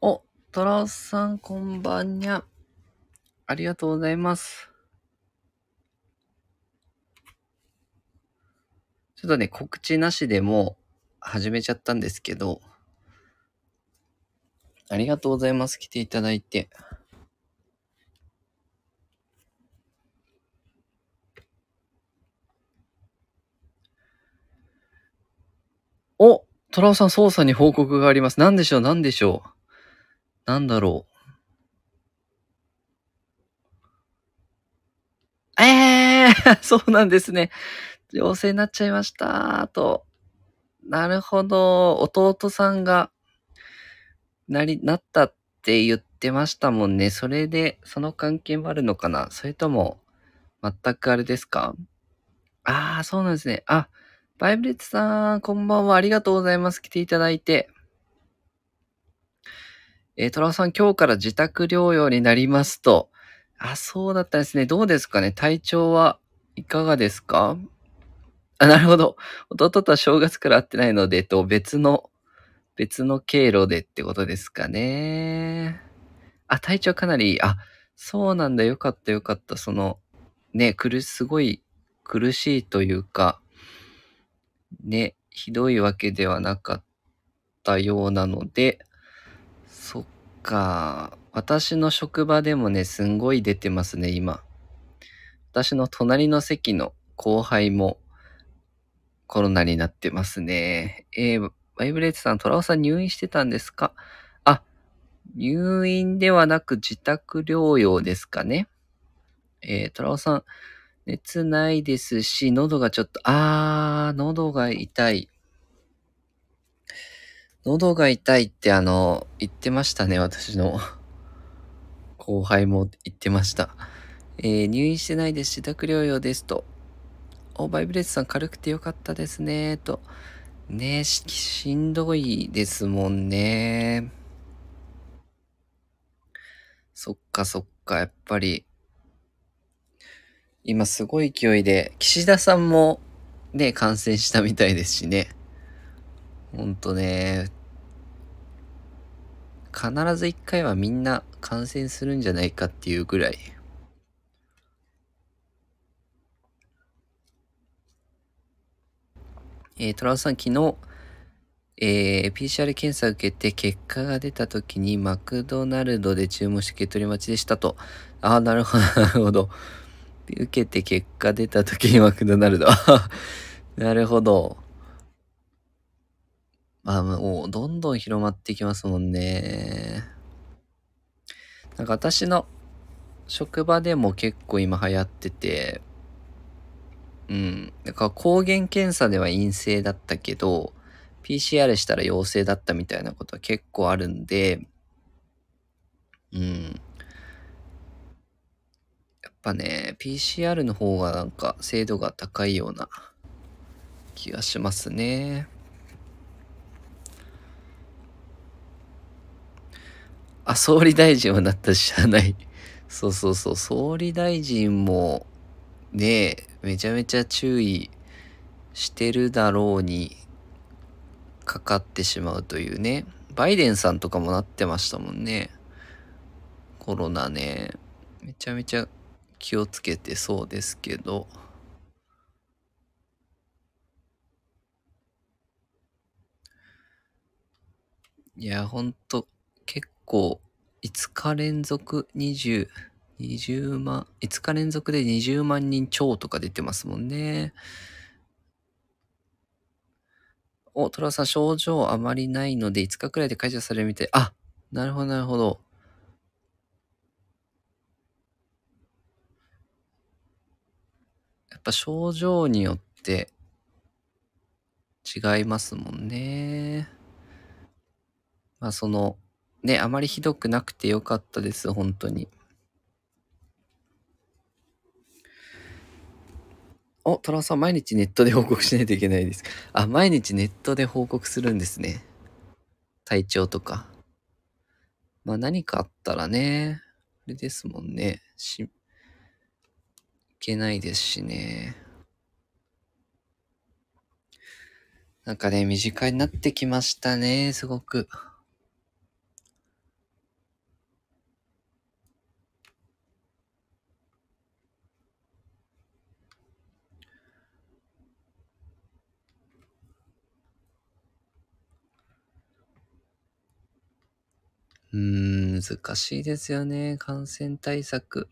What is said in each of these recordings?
お、トラオさん、こんばんにゃ。ありがとうございます。ちょっとね、告知なしでも始めちゃったんですけど、ありがとうございます。来ていただいて。おトラオさん、操作に報告があります。なんでしょう？なんでしょう？なんだろう。ええー、そうなんですね。陽性になっちゃいました。と。なるほど。弟さんが、なり、なったって言ってましたもんね。それで、その関係もあるのかなそれとも、全くあれですか？ああ、そうなんですね。あ、バイブレッツさん、こんばんは。ありがとうございます。来ていただいて。えー、トラオさん、今日から自宅療養になりますと。あ、そうだったですね。どうですかね体調はいかがですか？あ、なるほど。弟とは正月から会ってないので、と、別の、別の経路でってことですかね。あ、体調かなり、あ、そうなんだ。よかったよかった。その、ね、苦し、すごい苦しいというか、ね、ひどいわけではなかったようなので、か。私の職場でもね、すんごい出てますね、今。私の隣の席の後輩もコロナになってますね。えー、バイブレートさん、トラオさん入院してたんですか？あ、入院ではなく自宅療養ですかね。えー、トラオさん、熱ないですし、喉がちょっと、あー、喉が痛い。喉が痛いってあの、言ってましたね、私の後輩も言ってました。えー、入院してないです、自宅療養ですと。お、バイブレットさん軽くてよかったですね、と。ねし、しんどいですもんね。そっかそっか、やっぱり。今すごい勢いで、岸田さんもね、感染したみたいですしね。ほんとね、必ず一回はみんな感染するんじゃないかっていうぐらい。えー、トラウさん昨日、えー、PCR 検査受けて結果が出た時にマクドナルドで注文して受け取り待ちでしたと。ああ、なるほど、なるほど。受けて結果出た時にマクドナルド。なるほど。まあ、もう、どんどん広まっていきますもんね。なんか私の職場でも結構今流行ってて、うん。だから抗原検査では陰性だったけど、PCR したら陽性だったみたいなことは結構あるんで、うん。やっぱね、PCR の方がなんか精度が高いような気がしますね。あ、総理大臣はなったし知らない。そうそうそう、総理大臣も、ねめちゃめちゃ注意してるだろうに、かかってしまうというね。バイデンさんとかもなってましたもんね。コロナね。めちゃめちゃ気をつけてそうですけど。いや、ほんと、結構、5日連続20、20万、5日連続で20万人超とか出てますもんね。お、トラさん、症状あまりないので5日くらいで解除されるみたい。あ、なるほど、なるほど。やっぱ症状によって違いますもんね。まあその、ね、あまりひどくなくてよかったです、本当に。お、トラさん、毎日ネットで報告しないといけないです。あ、毎日ネットで報告するんですね。体調とか。まあ何かあったらね、あれですもんね。し、いけないですしね。なんかね、身近になってきましたね、すごく。うん、難しいですよね。感染対策。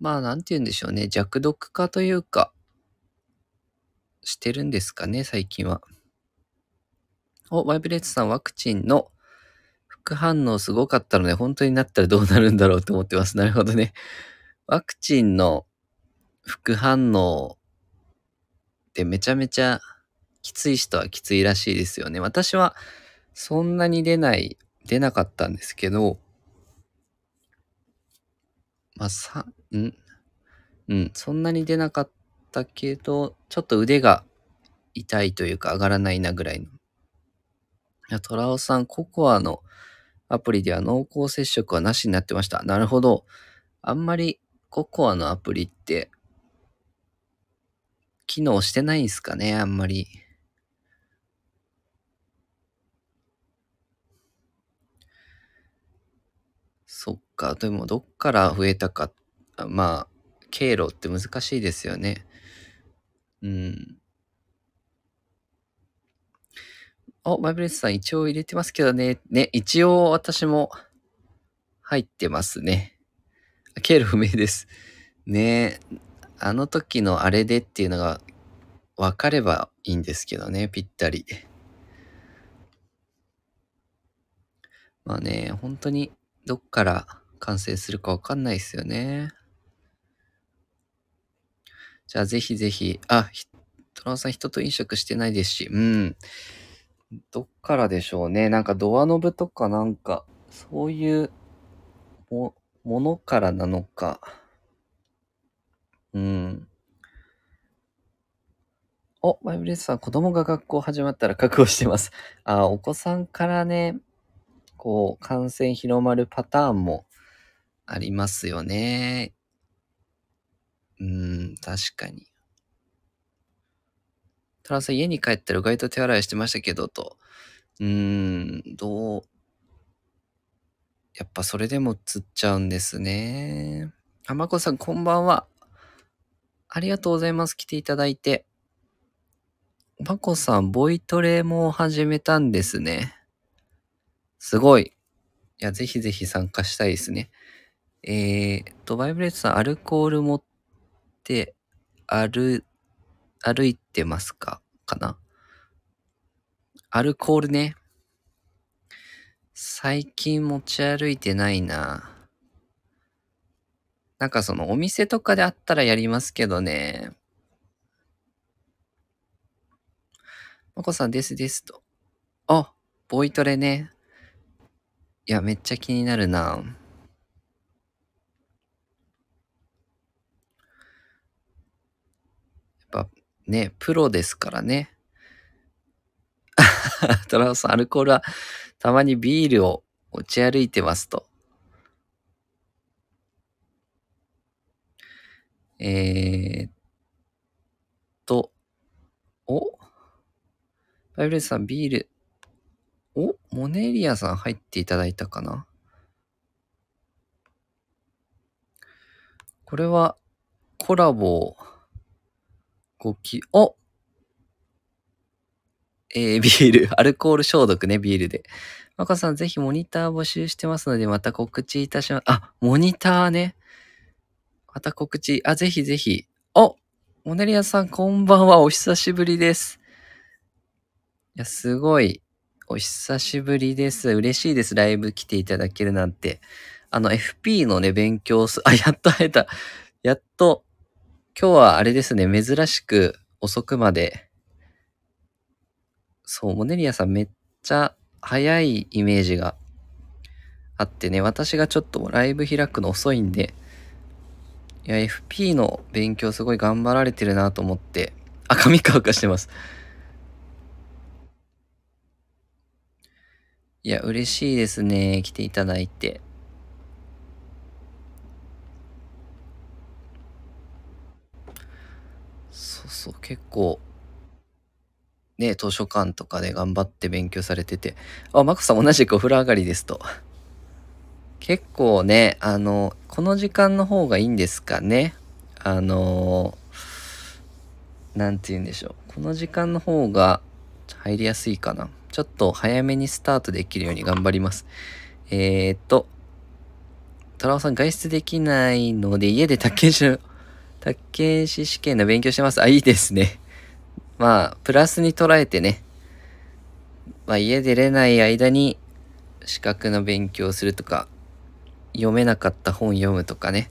まあ、なんて言うんでしょうね。弱毒化というか、してるんですかね、最近は。お、バイブレッツさん、ワクチンの副反応すごかったので、本当になったらどうなるんだろうと思ってます。なるほどね。ワクチンの副反応ってめちゃめちゃきつい人はきついらしいですよね。私はそんなに出ない、出なかったんですけど、まあ、さ、ん？うん、そんなに出なかったけど、ちょっと腕が痛いというか上がらないなぐらいの。いや、トラオさん、ココアのアプリでは濃厚接触はなしになってました。なるほど。あんまりココアのアプリって、機能してないんすかね、あんまり。そっか。でも、どっから増えたか、まあ、経路って難しいですよね。うん。お、バイブレスさん一応入れてますけどね。ね、一応私も入ってますね。経路不明です。ねあの時のあれでっていうのが分かればいいんですけどね、ぴったり。まあね、本当にどっから感染するか分かんないですよね。じゃあぜひぜひ、あ、トラオさん人と飲食してないですし、うん。どっからでしょうね。なんかドアノブとかなんか、そういうもものからなのか。うん。お、バイブレスさん、子供が学校始まったら覚悟してます。あ、お子さんからね、こう、感染広まるパターンもありますよね。うん、確かに。トラさん、家に帰ったらうがいと手洗いしてましたけど、と。うーん、どう、やっぱそれでもつっちゃうんですね。あまこさん、こんばんは。ありがとうございます。来ていただいて。まこさん、ボイトレも始めたんですね。すごい。いや、ぜひぜひ参加したいですね。えーと、バイブレットさん、アルコール持って、歩、歩いててますか？かな？アルコールね。最近持ち歩いてないな。なんかそのお店とかであったらやりますけどね。まこさんですですと。あ、ボイトレね。いや、めっちゃ気になるな。やっぱね、プロですからね。トラオさん、アルコールはたまにビールを持ち歩いてますと。えー、っと、お？バイブレスさん、ビール、おモネリアさん入っていただいたかな？これは、コラボを、ごき、おえー、ビール、アルコール消毒ね、ビールで。マコさん、ぜひモニター募集してますので、また告知いたします。あ、モニターね。また告知、あ、ぜひぜひ。おモネリアさん、こんばんは。お久しぶりです。いや、すごい。お久しぶりです。嬉しいです。ライブ来ていただけるなんて。あの、FP のね、勉強す、あ、やっと会えた。やっと、今日はあれですね、珍しく遅くまで、そう、モネリアさんめっちゃ早いイメージがあってね、私がちょっとライブ開くの遅いんで、いや、FP の勉強すごい頑張られてるなと思って、あ、髪乾かしてます。いや、嬉しいですね。来ていただいて。そう、結構、ね、図書館とかで頑張って勉強されてて。あ、マコさん同じくお風呂上がりですと。結構ね、あの、この時間の方がいいんですかね。あの、なんて言うんでしょう。この時間の方が入りやすいかな。ちょっと早めにスタートできるように頑張ります。えー、っと、トラオさん外出できないので家で宅建士の、宅建士試験の勉強してます。あ、いいですね。まあ、プラスに捉えてね。まあ、家出れない間に資格の勉強するとか、読めなかった本読むとかね。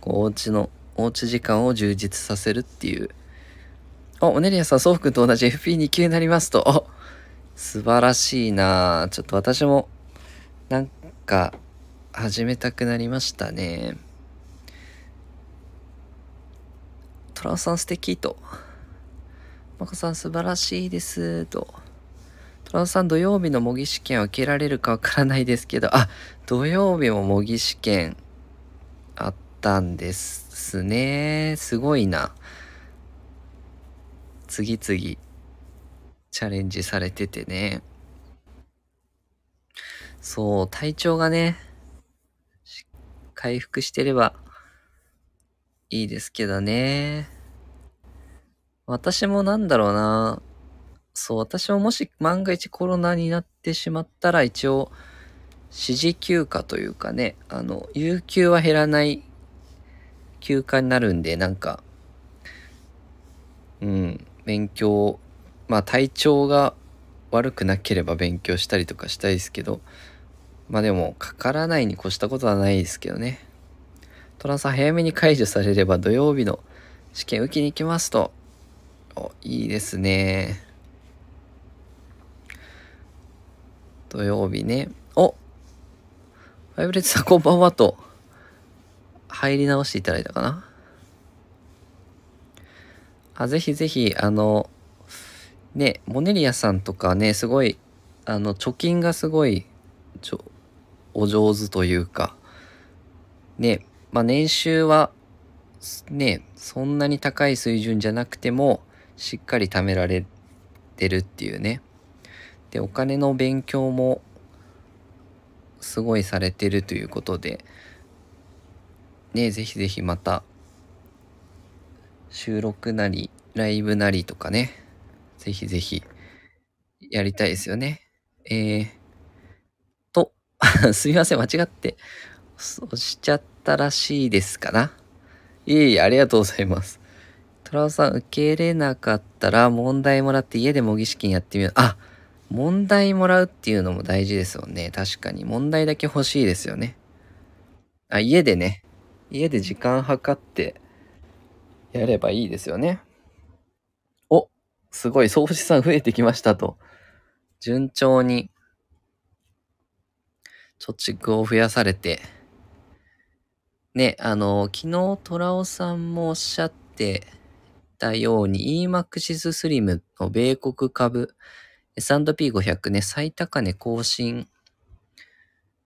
こう、お家の、おうち時間を充実させるっていう。あ、おねりやさん、そうふくんと同じ FP2 級になりますと。あ、素晴らしいなちょっと私も、なんか、始めたくなりましたね。トランさん素敵と。マコさん素晴らしいですと。トランさん土曜日の模擬試験を受けられるかわからないですけど、あ、土曜日も模擬試験あったんですね。すごいな。次々チャレンジされててね。そう、体調がね、回復してればいいですけどね。私もなんだろうな。そう、私ももし万が一コロナになってしまったら一応、指示休暇というかね、あの、有給は減らない休暇になるんで、なんか、うん、勉強、まあ体調が悪くなければ勉強したりとかしたいですけど、まあでも、かからないに越したことはないですけどね。トランさん早めに解除されれば土曜日の試験受けに行きますと。お、いいですね。土曜日ね。おファイブレッツさんこんばんはと。入り直していただいたかな。あ、ぜひぜひ、あの、ね、モネリアさんとかね、すごい、あの、貯金がすごい、ちょ、お上手というか、ね、まあ年収は、ね、そんなに高い水準じゃなくても、しっかり貯められてるっていうね。で、お金の勉強も、すごいされてるということで、ね、ぜひぜひまた、収録なり、ライブなりとかね、ぜひぜひ、やりたいですよね。えー、すみません、間違って、押しちゃったらしいですかないえいえ、ありがとうございます。トラオさん、受け入れなかったら問題もらって家で模擬試験やってみよう。あ、問題もらうっていうのも大事ですよね。確かに。問題だけ欲しいですよね。あ、家でね。家で時間計ってやればいいですよね。お、すごい、総資産増えてきましたと。順調に貯蓄を増やされて、ね、あの、昨日トラオさんもおっしゃってたように EMAXIS SLIM の米国株 S&P500 ね、最高値更新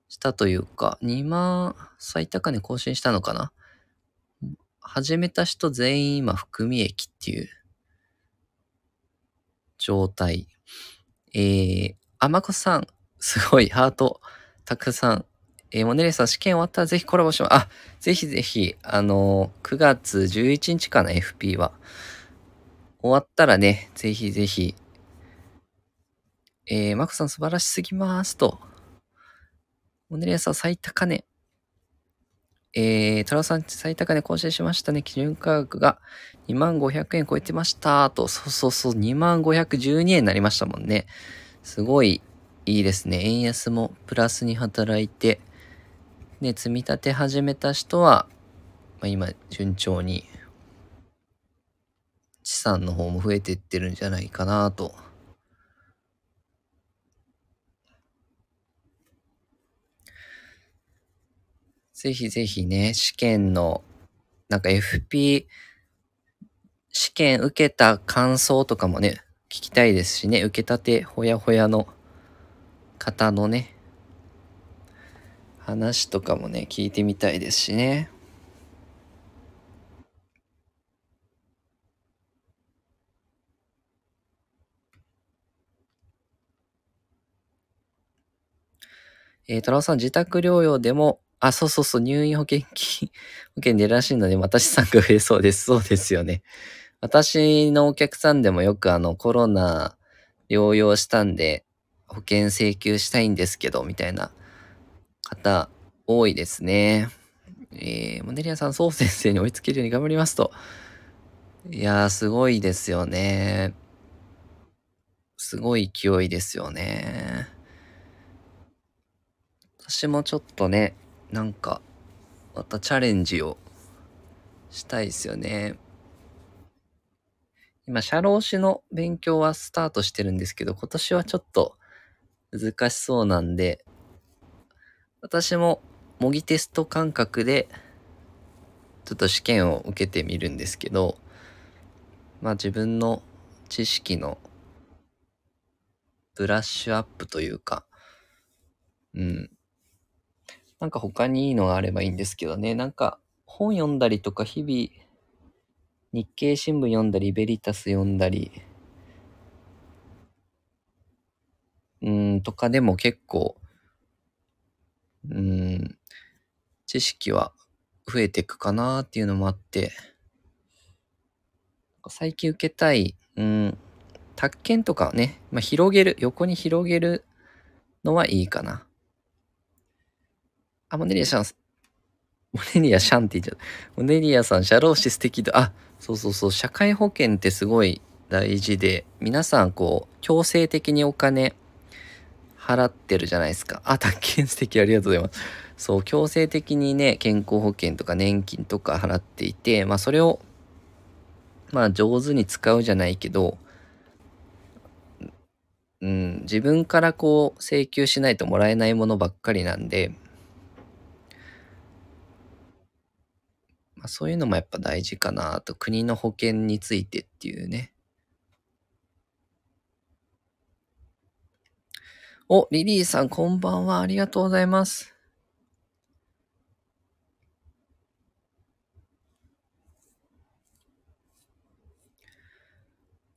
したというか、2万、最高値更新したのかな？始めた人全員今含み益っていう状態。えー、あまこさん、すごい、ハート。たくさん、えー、モネレさん試験終わったらぜひコラボします。あ、ぜひぜひ、あのー、9月11日かな、FP は。終わったらね、ぜひぜひ、えー、マコさん素晴らしすぎますと。モネレさん最高値。えー、トラさん最高値更新しましたね。基準価格が2万500円超えてましたと。そうそうそう、2万512円になりましたもんね。すごいいいですね。円安もプラスに働いて、で、積み立て始めた人は、まあ、今、順調に、資産の方も増えてってるんじゃないかなと。ぜひぜひね、試験の、なんか FP、試験受けた感想とかもね、聞きたいですしね、受けたてほやほやの方のね、話とかもね、聞いてみたいですしね。えー、トラオさん、自宅療養でも、あ、そうそうそう、入院保険金、保険出るらしいので、私さんが増えそうです。そうですよね。私のお客さんでもよくあの、コロナ療養したんで、保険請求したいんですけど、みたいな方、多いですね。えー、モネリアさん、そう先生に追いつけるように頑張りますと。いやー、すごいですよね。すごい勢いですよね。私もちょっとね、なんか、またチャレンジをしたいですよね。今、社労士の勉強はスタートしてるんですけど、今年はちょっと難しそうなんで、私も模擬テスト感覚で、ちょっと試験を受けてみるんですけど、まあ自分の知識のブラッシュアップというか、うん。なんか他にいいのがあればいいんですけどね。なんか本読んだりとか日々日経新聞読んだりベリタス読んだり、うん、とかでも結構、うん、知識は増えていくかなっていうのもあって、最近受けたい、うん、宅建とかね、まあ、広げる、横に広げるのはいいかな。あ、モネリアシャン、モネリアシャンって言っちゃった。モネリアさん、社労士素敵だ。あ、そうそうそう、社会保険ってすごい大事で、皆さんこう、強制的にお金払ってるじゃないですか。あ、宅建素敵ありがとうございます。そう、強制的にね、健康保険とか年金とか払っていて、まあそれを、まあ上手に使うじゃないけど、うん、自分からこう請求しないともらえないものばっかりなんで、まあ、そういうのもやっぱ大事かなと、国の保険についてっていうね。お、リリーさんこんばんは。ありがとうございます。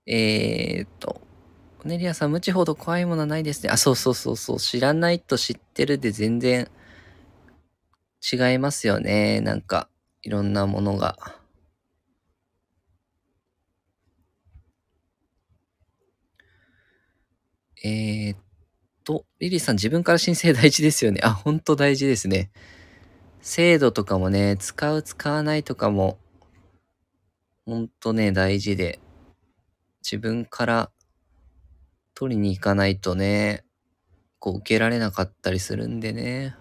えー、っと、ネリアさん、無知ほど怖いものはないですね。あ、そうそうそうそう。知らないと知ってるで全然違いますよね。なんか、いろんなものが。えー、っと、リリーさん自分から申請大事ですよね。あ、ほんと大事ですね。制度とかもね、使う使わないとかも、ほんとね、大事で、自分から取りに行かないとね、こう受けられなかったりするんでね。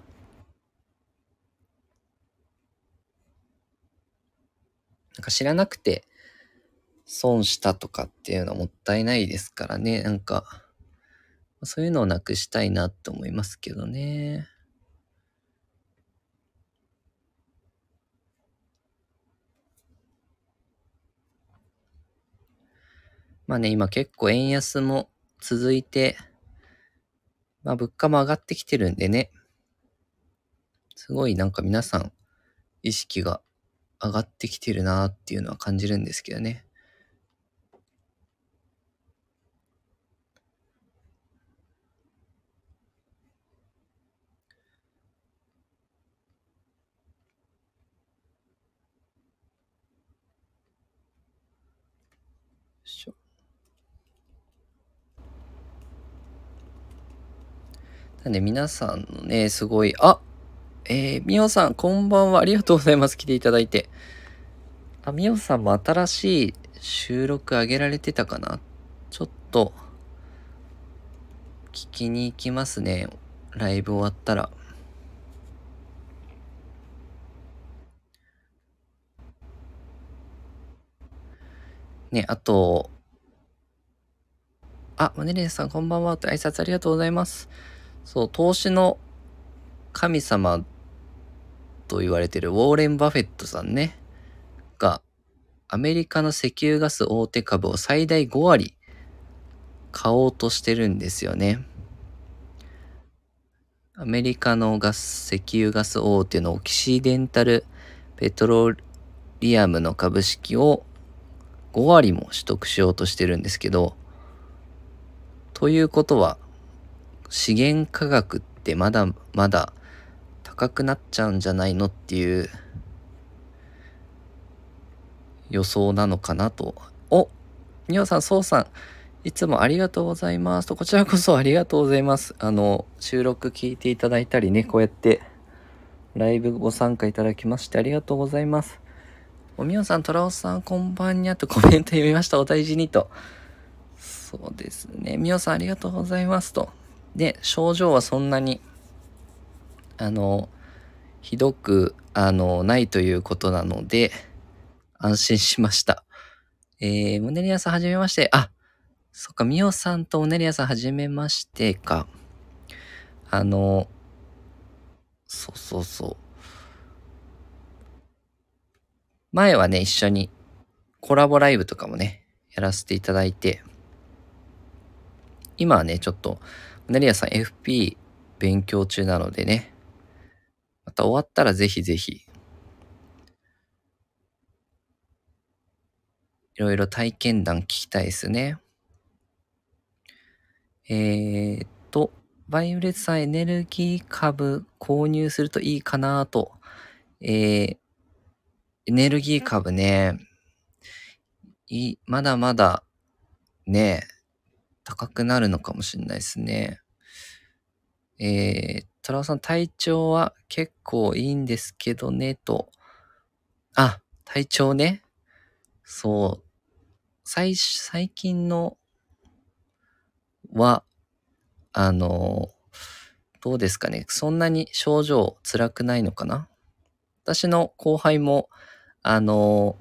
なんか知らなくて損したとかっていうのはもったいないですからね。なんか、そういうのをなくしたいなって思いますけどね。まあね、今結構円安も続いて、まあ物価も上がってきてるんでね。すごいなんか皆さん意識が上がってきてるなっていうのは感じるんですけどね。なんで皆さんのね、すごい、あえー、みおさん、こんばんは。ありがとうございます。来ていただいて。あ、みおさんも新しい収録上げられてたかな？ちょっと、聞きに行きますね。ライブ終わったら。ね、あと、あ、マネレーさんこんばんは挨拶ありがとうございます。そう、投資の神様と言われてるウォーレン・バフェットさんね、が、アメリカの石油ガス大手株を最大5割買おうとしてるんですよね。アメリカのガス、石油ガス大手のオキシデンタルペトロリアムの株式を5割も取得しようとしてるんですけど、ということは、資源価格ってまだまだ高くなっちゃうんじゃないのっていう予想なのかなと。おみおさん、そうさん、いつもありがとうございますと、こちらこそありがとうございます。あの、収録聞いていただいたりね、こうやってライブご参加いただきましてありがとうございます。おみおさん、トラオさん、こんばんにゃと コメント読みました。お大事にと。そうですね。みおさん、ありがとうございますと。で、症状はそんなに、あの、ひどく、あの、ないということなので、安心しました。えー、モネリアさんはじめまして。あ、そっか、ミオさんとモネリアさんはじめましてか。あの、そうそうそう。前はね、一緒にコラボライブとかもね、やらせていただいて、今はね、ちょっと、モネリアさん FP 勉強中なのでね、また終わったらぜひぜひいろいろ体験談聞きたいですね。えー、っと、バイオレットさんエネルギー株購入するといいかなと。えー、エネルギー株ね、い、まだまだね、高くなるのかもしれないですね。えー、トラオさん体調は結構いいんですけどね、と。あ、体調ね。そう。最、最近のは、あの、どうですかね。そんなに症状辛くないのかな私の後輩も、あの、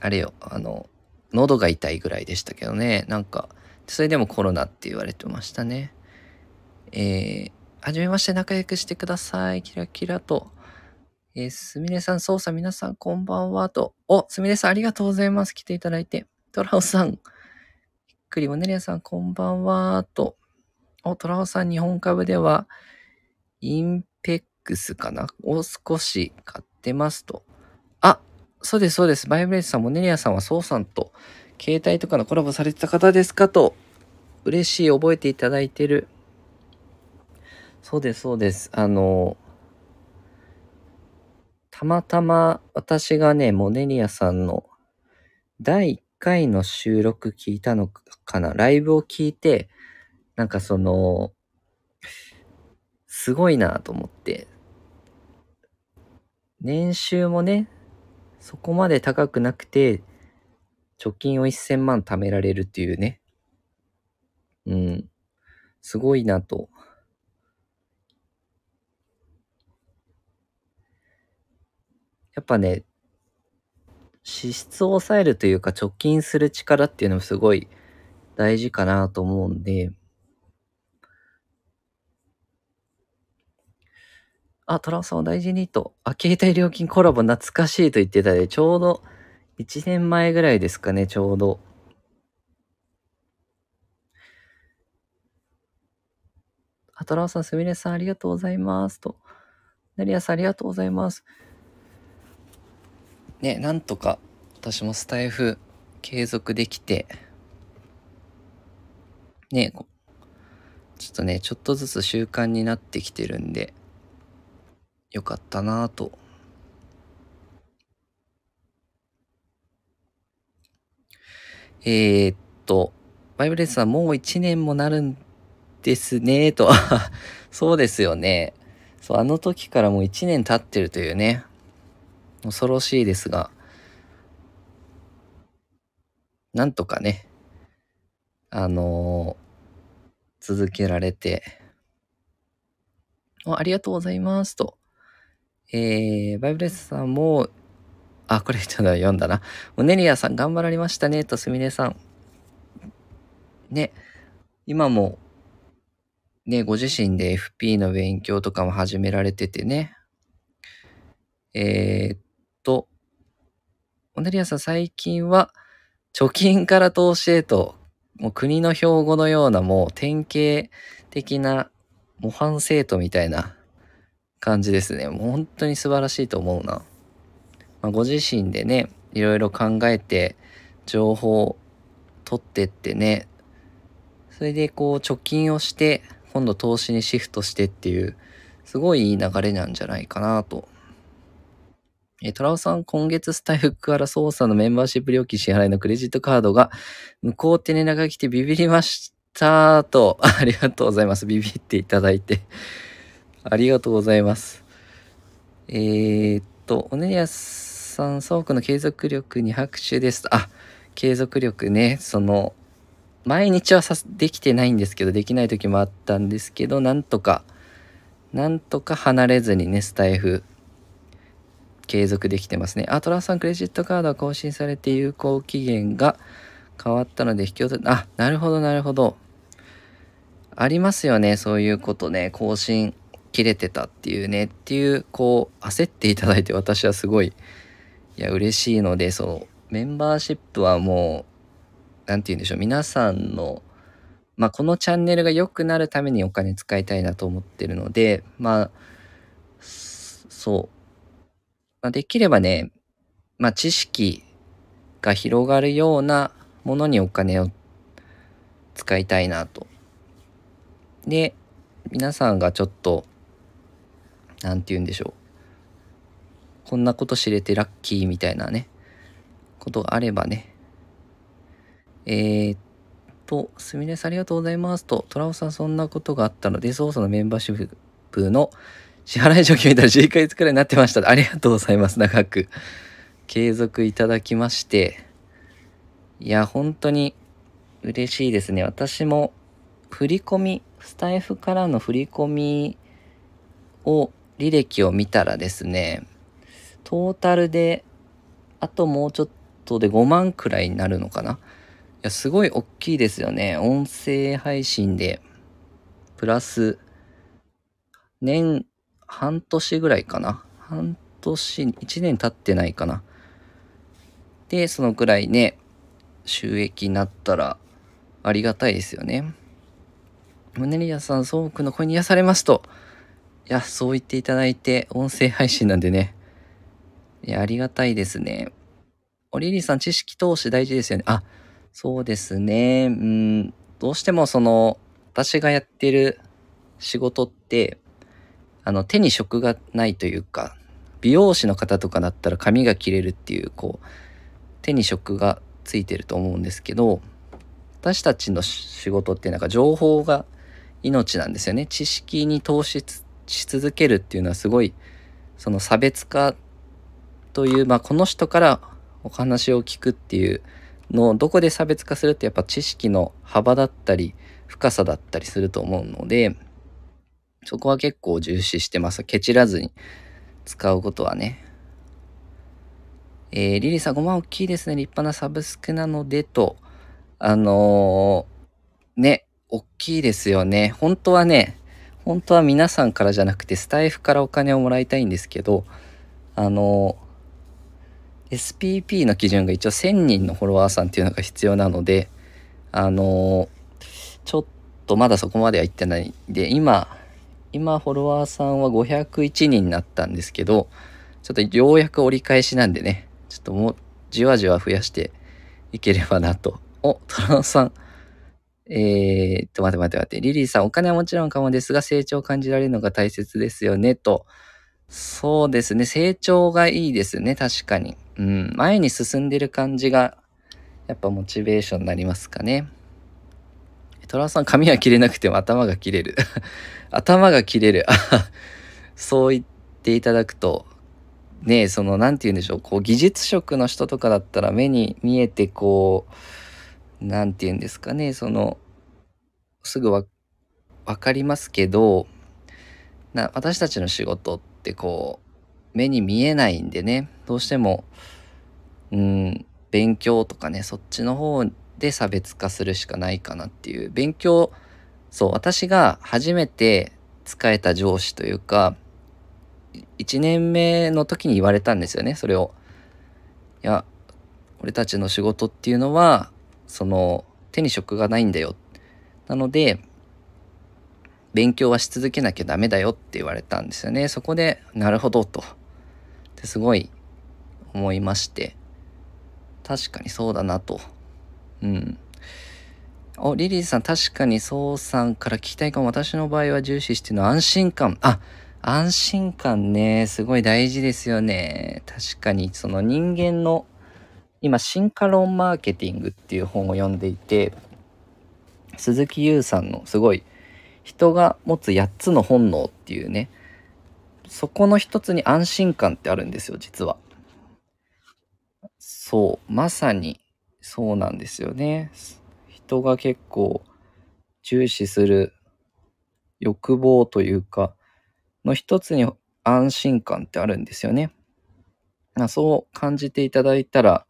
あれよ、あの、喉が痛いぐらいでしたけどね。なんか、それでもコロナって言われてましたね。えー、はじめまして仲良くしてください。キラキラと。えー、すみれさん、操作皆さんこんばんはと。お、すみれさんありがとうございます。来ていただいて。トラオさん、びっくり、モネリアさんこんばんはと。お、トラオさん、日本株では、インペックスかなを少し買ってますと。あ、そうです、そうです。バイブレースさん、モネリアさんはソウさんと、携帯とかのコラボされてた方ですか？と。嬉しい、覚えていただいてる。そうです、そうです。あの、たまたま私がね、モネリアさんの第1回の収録聞いたのかな？ライブを聞いて、なんかその、すごいなと思って、年収もね、そこまで高くなくて、貯金を1000万貯められるっていうね。うん。すごいなとやっぱね、支出を抑えるというか貯金する力っていうのもすごい大事かなと思うんで、あ、トランさんを大事にと、あ、携帯料金コラボ懐かしいと言ってたで、ちょうど1年前ぐらいですかね、ちょうど。あ、トランさん、すみれさんありがとうございますと。ナリアさんありがとうございます。ね、なんとか私もスタイフ継続できて、ね、ちょっとね、ちょっとずつ習慣になってきてるんで、よかったなぁと。えー、っと、バイブレスさんもう1年もなるんですねと。そうですよね。そう、あの時からもう1年経ってるというね。恐ろしいですが、なんとかね、あのー、続けられて、ありがとうございますと。えー、バイブレスさんも、あ、これちょっと読んだな。ネリアさん頑張られましたね、とすみれさん。ね、今も、ね、ご自身で FP の勉強とかも始められててね。えー、と、オネリアさん最近は貯金から投資へと、もう国の標語のようなもう典型的な模範生徒みたいな感じですね。もう本当に素晴らしいと思うな。まあ、ご自身でね、いろいろ考えて情報を取ってってね、それでこう貯金をして、今度投資にシフトしてっていう、すごいいい流れなんじゃないかなと。えトラオさん、今月スタイフから操作のメンバーシップ料金支払いのクレジットカードが無効って連絡が来てビビりましたと。ありがとうございます。ビビっていただいて。ありがとうございます。えー、っと、おねやさん、倉庫の継続力に拍手です。あ、継続力ね、その、毎日はさできてないんですけど、できない時もあったんですけど、なんとか、なんとか離れずにね、スタイフ、継続できてますね。あ、トラさんクレジットカードは更新されて有効期限が変わったので引き落と、あ、なるほど、なるほど。ありますよね、そういうことね。更新切れてたっていうね。っていう、こう、焦っていただいて私はすごい、いや、嬉しいので、その、メンバーシップはもう、なんて言うんでしょう。皆さんの、まあ、このチャンネルが良くなるためにお金使いたいなと思ってるので、まあ、そう。まあ、できればね、まあ、知識が広がるようなものにお金を使いたいなと。で、皆さんがちょっと、なんて言うんでしょう。こんなこと知れてラッキーみたいなね、ことがあればね。えー、っと、すみれさんありがとうございますと、トラオさんそんなことがあったので、ソースのメンバーシップの支払い状況見たら11ヶ月くらいになってました。ありがとうございます。長く継続いただきまして。いや、本当に嬉しいですね。私も振り込み、スタイフからの振り込みを、履歴を見たらですね、トータルで、あともうちょっとで5万くらいになるのかな。いや、すごい大きいですよね。音声配信で、プラス、年、半年ぐらいかな。半年、1年経ってないかな。で、そのくらいね、収益になったらありがたいですよね。ムネリアさん、そうくの声に癒されますと。いや、そう言っていただいて、音声配信なんでね。いや、ありがたいですね。おリリーさん、知識投資大事ですよね。あ、そうですね。うん、どうしてもその、私がやってる仕事って、あの、手に職がないというか、美容師の方とかだったら髪が切れるっていう、こう、手に職がついてると思うんですけど私たちの仕事ってなんか情報が命なんですよね。知識に投資し続けるっていうのはすごいその差別化という、まあ、この人からお話を聞くっていうのをどこで差別化するってやっぱ知識の幅だったり深さだったりすると思うのでそこは結構重視してますケチらずに使うことはねえー、リリーさん5万大きいですね。立派なサブスクなのでと。あのー、ね、大きいですよね。本当はね、本当は皆さんからじゃなくてスタイフからお金をもらいたいんですけど、あのー、SPP の基準が一応1000人のフォロワーさんっていうのが必要なので、あのちょっとまだそこまでは行ってないんで、今、今フォロワーさんは501人になったんですけど、ちょっとようやく折り返しなんでね、ちょっともう、じわじわ増やしていければなと。お、トランさん。えー、っと、待って待って待って。リリーさん、お金はもちろんかもですが、成長を感じられるのが大切ですよね、と。そうですね。成長がいいですね。確かに。うん。前に進んでる感じが、やっぱモチベーションになりますかね。トラさん、髪は切れなくても頭が切れる。頭が切れる。そう言っていただくと、ねその何て言うんでしょう。こう技術職の人とかだったら目に見えてこう何て言うんですかね。そのすぐわ分かりますけどな私たちの仕事ってこう目に見えないんでね。どうしてもうん勉強とかねそっちの方で差別化するしかないかなっていう。勉強そう私が初めて使えた上司というか1年目の時に言われたんですよねそれを。いや俺たちの仕事っていうのはその手に職がないんだよ。なので勉強はし続けなきゃダメだよって言われたんですよね。そこでなるほどと。ですごい思いまして確かにそうだなと。うん。お、リリーさん、確かにそうさんから聞きたいかも。私の場合は重視してるの安心感。あ、安心感ね、すごい大事ですよね。確かに、その人間の、今、進化論マーケティングっていう本を読んでいて、鈴木優さんのすごい、人が持つ8つの本能っていうね、そこの一つに安心感ってあるんですよ、実は。そう、まさにそうなんですよね。人が結構重視する欲望というか、の一つに安心感ってあるんですよね。そう感じていただいたら、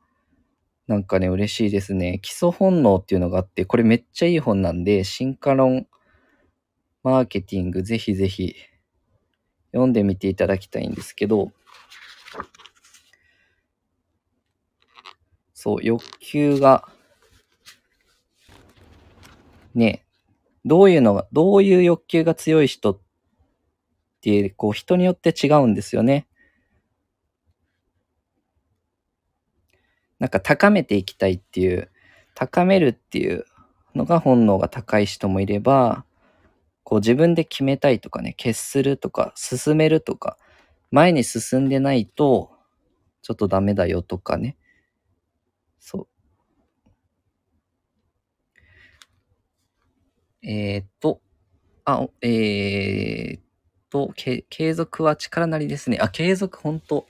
なんかね、嬉しいですね。基礎本能っていうのがあって、これめっちゃいい本なんで、進化論マーケティングぜひぜひ読んでみていただきたいんですけど、そう、欲求が、ね、どういうのが、どういう欲求が強い人って、こう人によって違うんですよね。なんか高めていきたいっていう、高めるっていうのが本能が高い人もいれば、こう自分で決めたいとかね、決するとか、進めるとか、前に進んでないと、ちょっとダメだよとかね。そう。えー、っと、あ、えー、っと、継続は力なりですね。あ、継続本当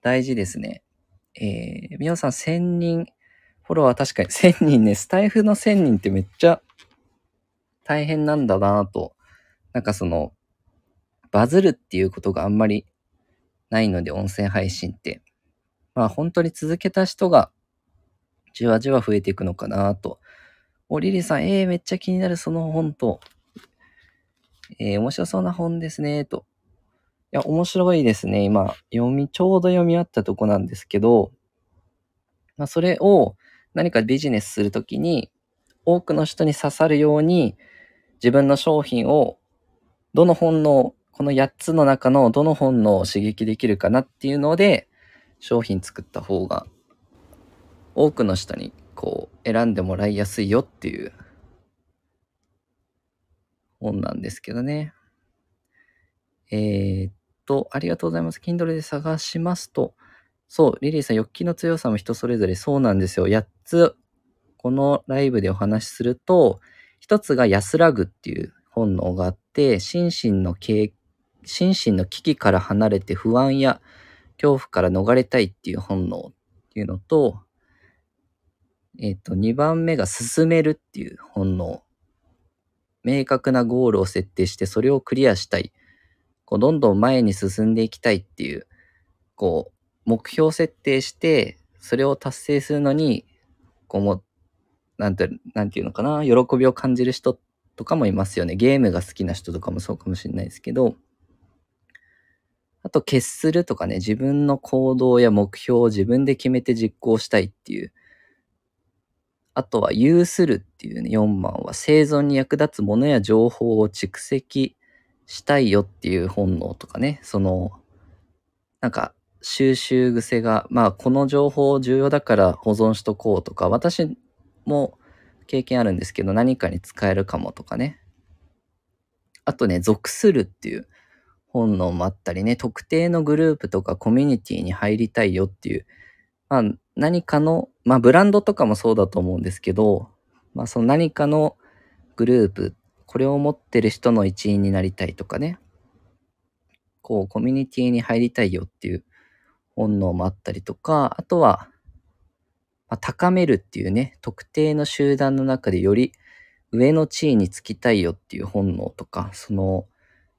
大事ですね。えー、みおさん1000人、フォロワー確かに 1000人ね、スタイフの1000人ってめっちゃ大変なんだなと。なんかその、バズるっていうことがあんまりないので、音声配信って。まあ本当に続けた人がじわじわ増えていくのかなと。お、リリさん、えー、めっちゃ気になるその本と。えー、面白そうな本ですね、と。いや、面白いですね。今、読み、ちょうど読み終わったとこなんですけど、まあ、それを何かビジネスするときに、多くの人に刺さるように、自分の商品を、どの本能、この8つの中のどの本能を刺激できるかなっていうので、商品作った方が、多くの人にこう、選んでもらいやすいよっていう本なんですけどね。えー、っと、ありがとうございます。Kindle で探しますと、そう、リリーさん、欲求の強さも人それぞれそうなんですよ。8つ、このライブでお話しすると、1つが安らぐっていう本能があって、心身の経心身の危機から離れて不安や恐怖から逃れたいっていう本能っていうのと、えっ、と、2番目が進めるっていう本能。明確なゴールを設定してそれをクリアしたい。こうどんどん前に進んでいきたいっていう、こう、目標設定して、それを達成するのに、こうも、なんて、なんていうのかな、喜びを感じる人とかもいますよね。ゲームが好きな人とかもそうかもしれないですけど、あと、決するとかね、自分の行動や目標を自分で決めて実行したいっていう。あとは、有するっていうね、4番は生存に役立つものや情報を蓄積したいよっていう本能とかね、その、なんか、収集癖が、まあ、この情報重要だから保存しとこうとか、私も経験あるんですけど、何かに使えるかもとかね。あとね、属するっていう本能もあったりね、特定のグループとかコミュニティに入りたいよっていう、まあ、何かの、まあ、ブランドとかもそうだと思うんですけど、まあ、その何かのグループこれを持ってる人の一員になりたいとかね、こう、コミュニティに入りたいよっていう本能もあったりとか、あとは、まあ、高めるっていうね、特定の集団の中でより上の地位につきたいよっていう本能とか、その、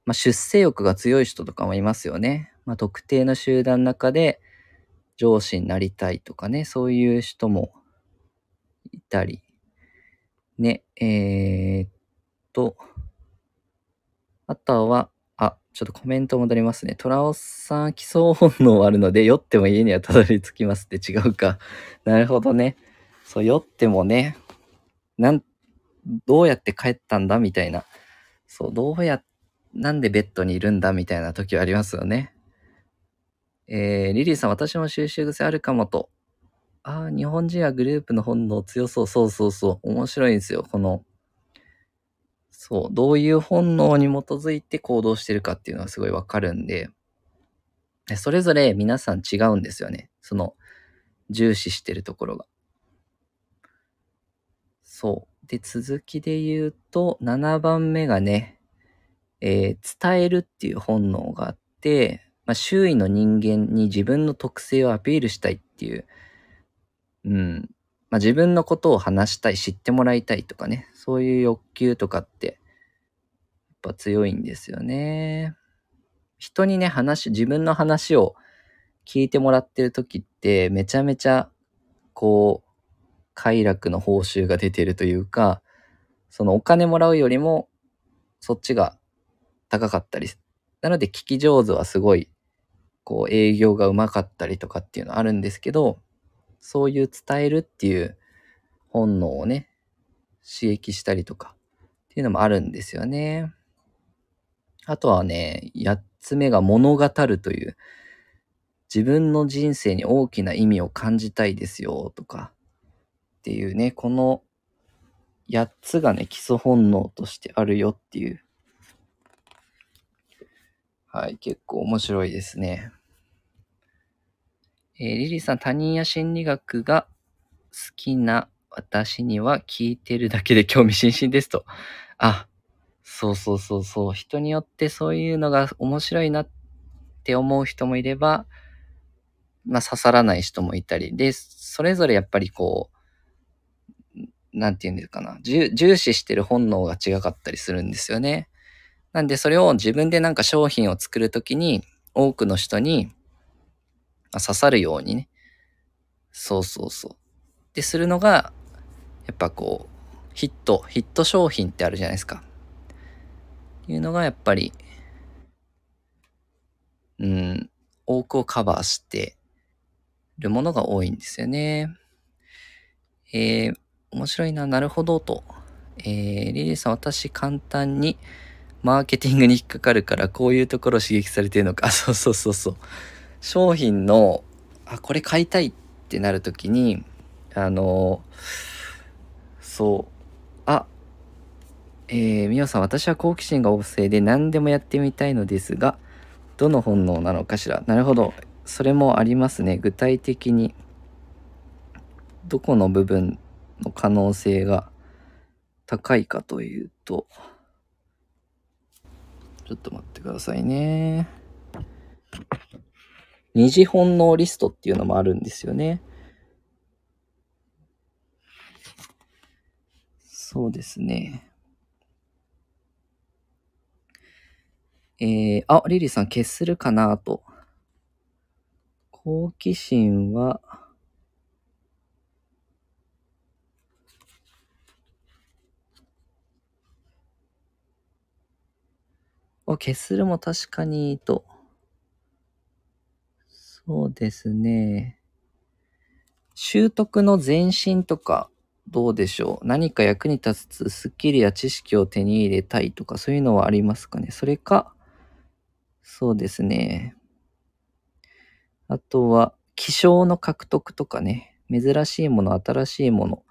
まあ、出世欲が強い人とかもいますよね。まあ、特定の集団の中で上司になりたいとかね、そういう人もいたり、ね、えー、と、あとは、あ、ちょっとコメント戻りますね。トラオさん、基礎本能あるので、酔っても家にはたどり着きますって違うか。なるほどね。そう、酔ってもね、なん、どうやって帰ったんだみたいな。そう、どうや、なんでベッドにいるんだみたいな時はありますよね。えー、リリーさん、私も収集癖あるかもと。ああ、日本人はグループの本能強そう。そうそうそう。面白いんですよ。この、そう、どういう本能に基づいて行動してるかっていうのはすごいわかるんで、それぞれ皆さん違うんですよね。その、重視してるところが。そう。で、続きで言うと、7番目がね、えー伝えるっていう本能があって、まあ、周囲の人間に自分の特性をアピールしたいっていう、うん。まあ、自分のことを話したい、知ってもらいたいとかね、そういう欲求とかって、やっぱ強いんですよね。人にね、話、自分の話を聞いてもらってる時って、めちゃめちゃ、こう、快楽の報酬が出てるというか、そのお金もらうよりも、そっちが高かったり、なので聞き上手はすごい、こう営業がうまかったりとかっていうのあるんですけど、そういう伝えるっていう本能をね、刺激したりとかっていうのもあるんですよね。あとはね、八つ目が物語るという、自分の人生に大きな意味を感じたいですよとかっていうね、この8つがね、基礎本能としてあるよっていう。はい、結構面白いですね。えーリリーさん、他人や心理学が好きな私には聞いてるだけで興味津々ですと。あ、そうそうそうそう。人によってそういうのが面白いなって思う人もいれば、まあ刺さらない人もいたり。で、それぞれやっぱりこう、なんていうんですかな。重視してる本能が違かったりするんですよね。なんでそれを自分でなんか商品を作るときに多くの人に刺さるようにね。そうそうそう。で、するのが、やっぱこう、ヒット、ヒット商品ってあるじゃないですか。いうのがやっぱり、うん、多くをカバーしてるものが多いんですよね。えー、面白いな、なるほどと。えー、リリーさん、私簡単にマーケティングに引っかかるから、こういうところ刺激されてるのか。そうそうそうそう。商品の、あ、これ買いたいってなるときに、あの、そう、あ、えー、みおさん、私は好奇心が旺盛で何でもやってみたいのですが、どの本能なのかしら。なるほど。それもありますね。具体的に、どこの部分の可能性が高いかというと、ちょっと待ってくださいね。二次本能リストっていうのもあるんですよね。そうですね。えー、あ、リリーさん消するかなと。好奇心は、あ、消するも確かにと。そうですね。習得の前進とか、どうでしょう？何か役に立つスキルや知識を手に入れたいとか、そういうのはありますかね？それか、そうですね。あとは、希少の獲得とかね。珍しいもの、新しいもの。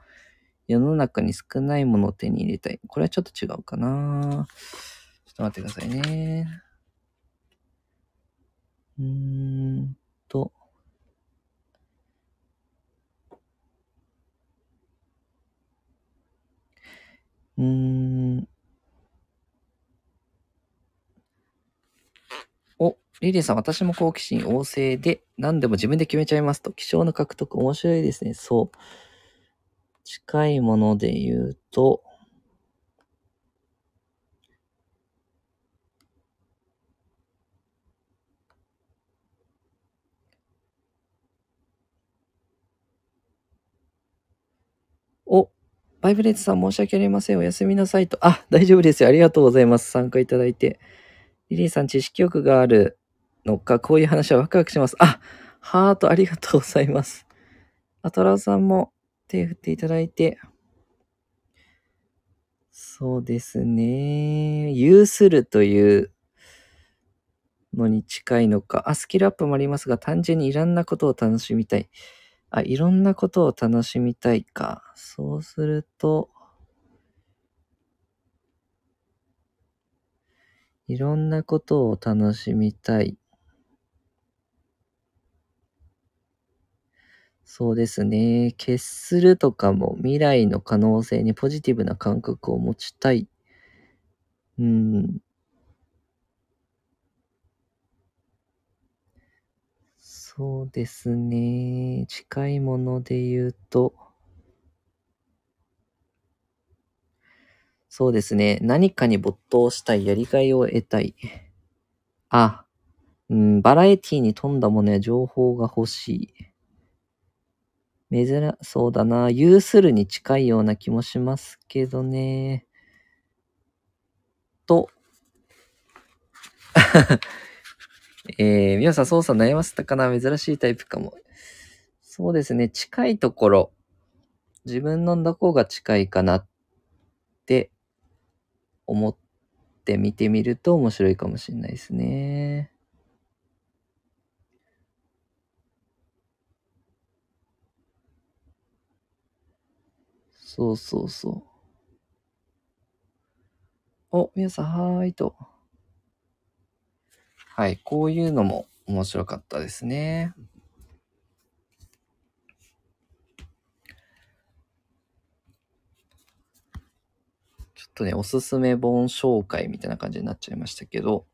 世の中に少ないものを手に入れたい。これはちょっと違うかな。ちょっと待ってくださいね。うーんと。うーん。お、リリーさん、私も好奇心旺盛で、何でも自分で決めちゃいますと。希少の獲得、面白いですね。そう。近いもので言うと、お、バイブレッツさん申し訳ありません。おやすみなさいと。あ、大丈夫ですよ。ありがとうございます。参加いただいて。リリーさん、知識欲があるのか、こういう話はワクワクします。あ、ハートありがとうございます。あ、トラウさんも手振っていただいて。そうですね。有するというのに近いのか。あ、スキルアップもありますが、単純にいろんなことを楽しみたい。あ、いろんなことを楽しみたいか。そうすると、いろんなことを楽しみたい。そうですね。決するとかも未来の可能性にポジティブな感覚を持ちたい。うん。そうですね。近いもので言うと、そうですね。何かに没頭したい、やりがいを得たい。あ、うん、バラエティに富んだものや情報が欲しい。珍、そうだな。有するに近いような気もしますけどね。と、えー、皆さん操作悩ませたかな？珍しいタイプかも。そうですね。近いところ。自分のどこが近いかなって思って見てみると面白いかもしれないですね。そうそうそう。お、皆さん、はーいと。はい、こういうのも面白かったですね。ちょっとね、おすすめ本紹介みたいな感じになっちゃいましたけど、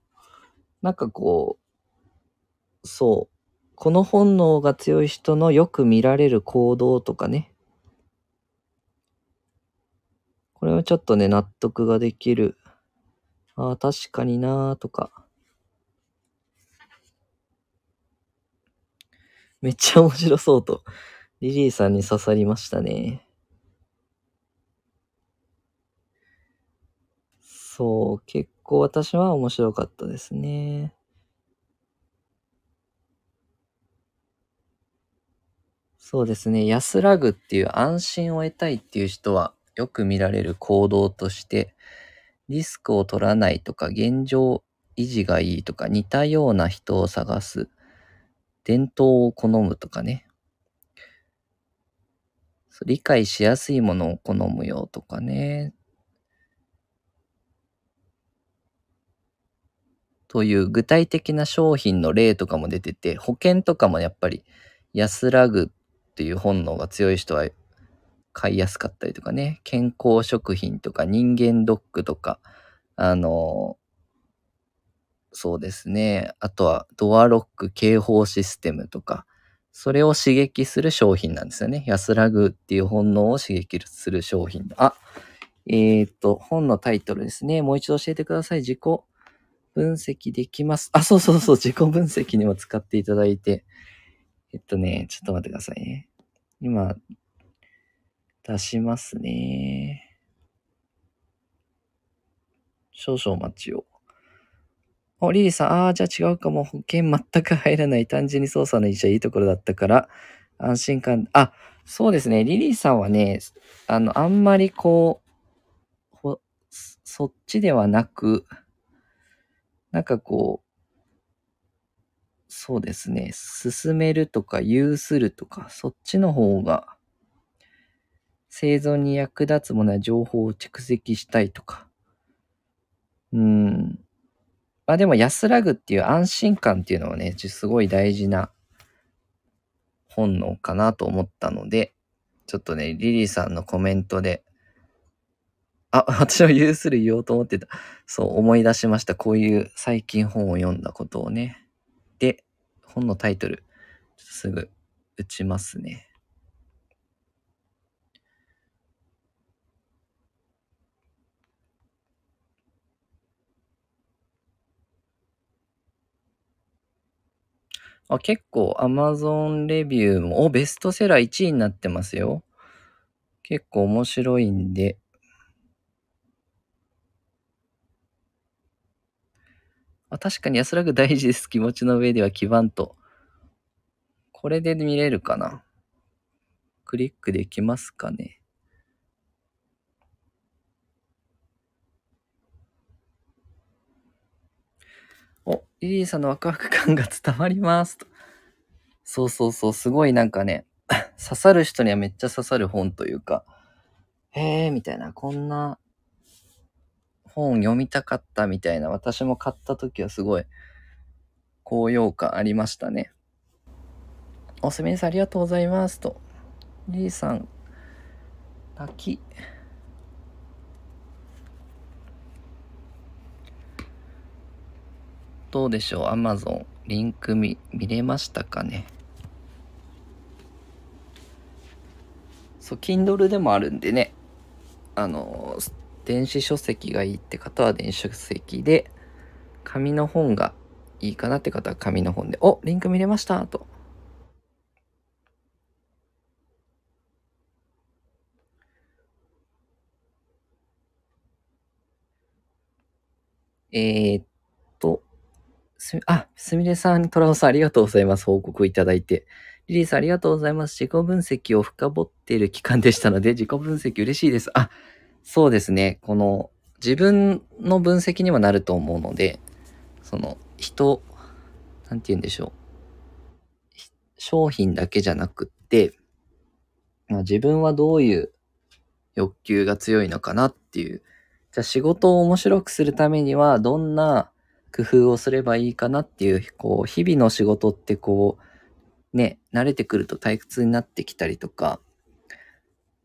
なんかこう、そう、この本能が強い人のよく見られる行動とかね、これはちょっとね、納得ができる。ああ、確かになーとか。めっちゃ面白そうと、リリーさんに刺さりましたね。そう、結構私は面白かったですね。そうですね。安らぐっていう安心を得たいっていう人はよく見られる行動として、リスクを取らないとか現状維持がいいとか似たような人を探す、伝統を好むとかね。理解しやすいものを好むよとかね。という具体的な商品の例とかも出てて、保険とかもやっぱり安らぐっていう本能が強い人は買いやすかったりとかね、健康食品とか人間ドックとか、あの、そうですね、あとはドアロック警報システムとか、それを刺激する商品なんですよね。安らぐっていう本能を刺激する商品。あ、えっ、と、本のタイトルですね。もう一度教えてください。自己分析できます。あ、そうそうそう、自己分析にも使っていただいて。えっとね、ちょっと待ってくださいね。今、出しますね。少々お待ちを。お、リリーさん、ああ、じゃあ違うかも。保険全く入らない。単純に操作の位置はいいところだったから、安心感、あ、そうですね。リリーさんはね、あの、あんまりこう、ほそっちではなく、なんかこう、そうですね。進めるとか、有するとか、そっちの方が、生存に役立つものや情報を蓄積したいとか。うん。まあでも安らぐっていう安心感っていうのはね、すごい大事な本能かなと思ったので、ちょっとね、リリーさんのコメントで、あ、私は有する言おうと思ってた。そう、思い出しました。こういう最近本を読んだことをね。で、本のタイトル、すぐ打ちますね。あ、結構 Amazon レビューも、お、ベストセラー1位になってますよ。結構面白いんで。あ、確かに安らぐ大事です。気持ちの上では基盤と。これで見れるかなクリックできますかねリリーさんのワクワク感が伝わりますと。そうそうそう、すごいなんかね、刺さる人にはめっちゃ刺さる本というか、へえ、みたいな、こんな本読みたかったみたいな、私も買った時はすごい高揚感ありましたね。おすみさんありがとうございますと。リーさん、泣き。どうでしょう？アマゾン、リンク見、見れましたかね？そう、Kindle でもあるんでね。あの、電子書籍がいいって方は電子書籍で、紙の本がいいかなって方は紙の本で、おリンク見れましたと。えー、っと、す、あ、すみれさん、トラオさんありがとうございます。報告いただいて。リリーさんありがとうございます。自己分析を深掘っている期間でしたので、自己分析嬉しいです。あ、そうですね。この、自分の分析にはなると思うので、その、人、なんて言うんでしょう。商品だけじゃなくって、まあ、自分はどういう欲求が強いのかなっていう。じゃあ仕事を面白くするためにはどんな工夫をすればいいかなっていう、こう、日々の仕事ってこう、ね、慣れてくると退屈になってきたりとか、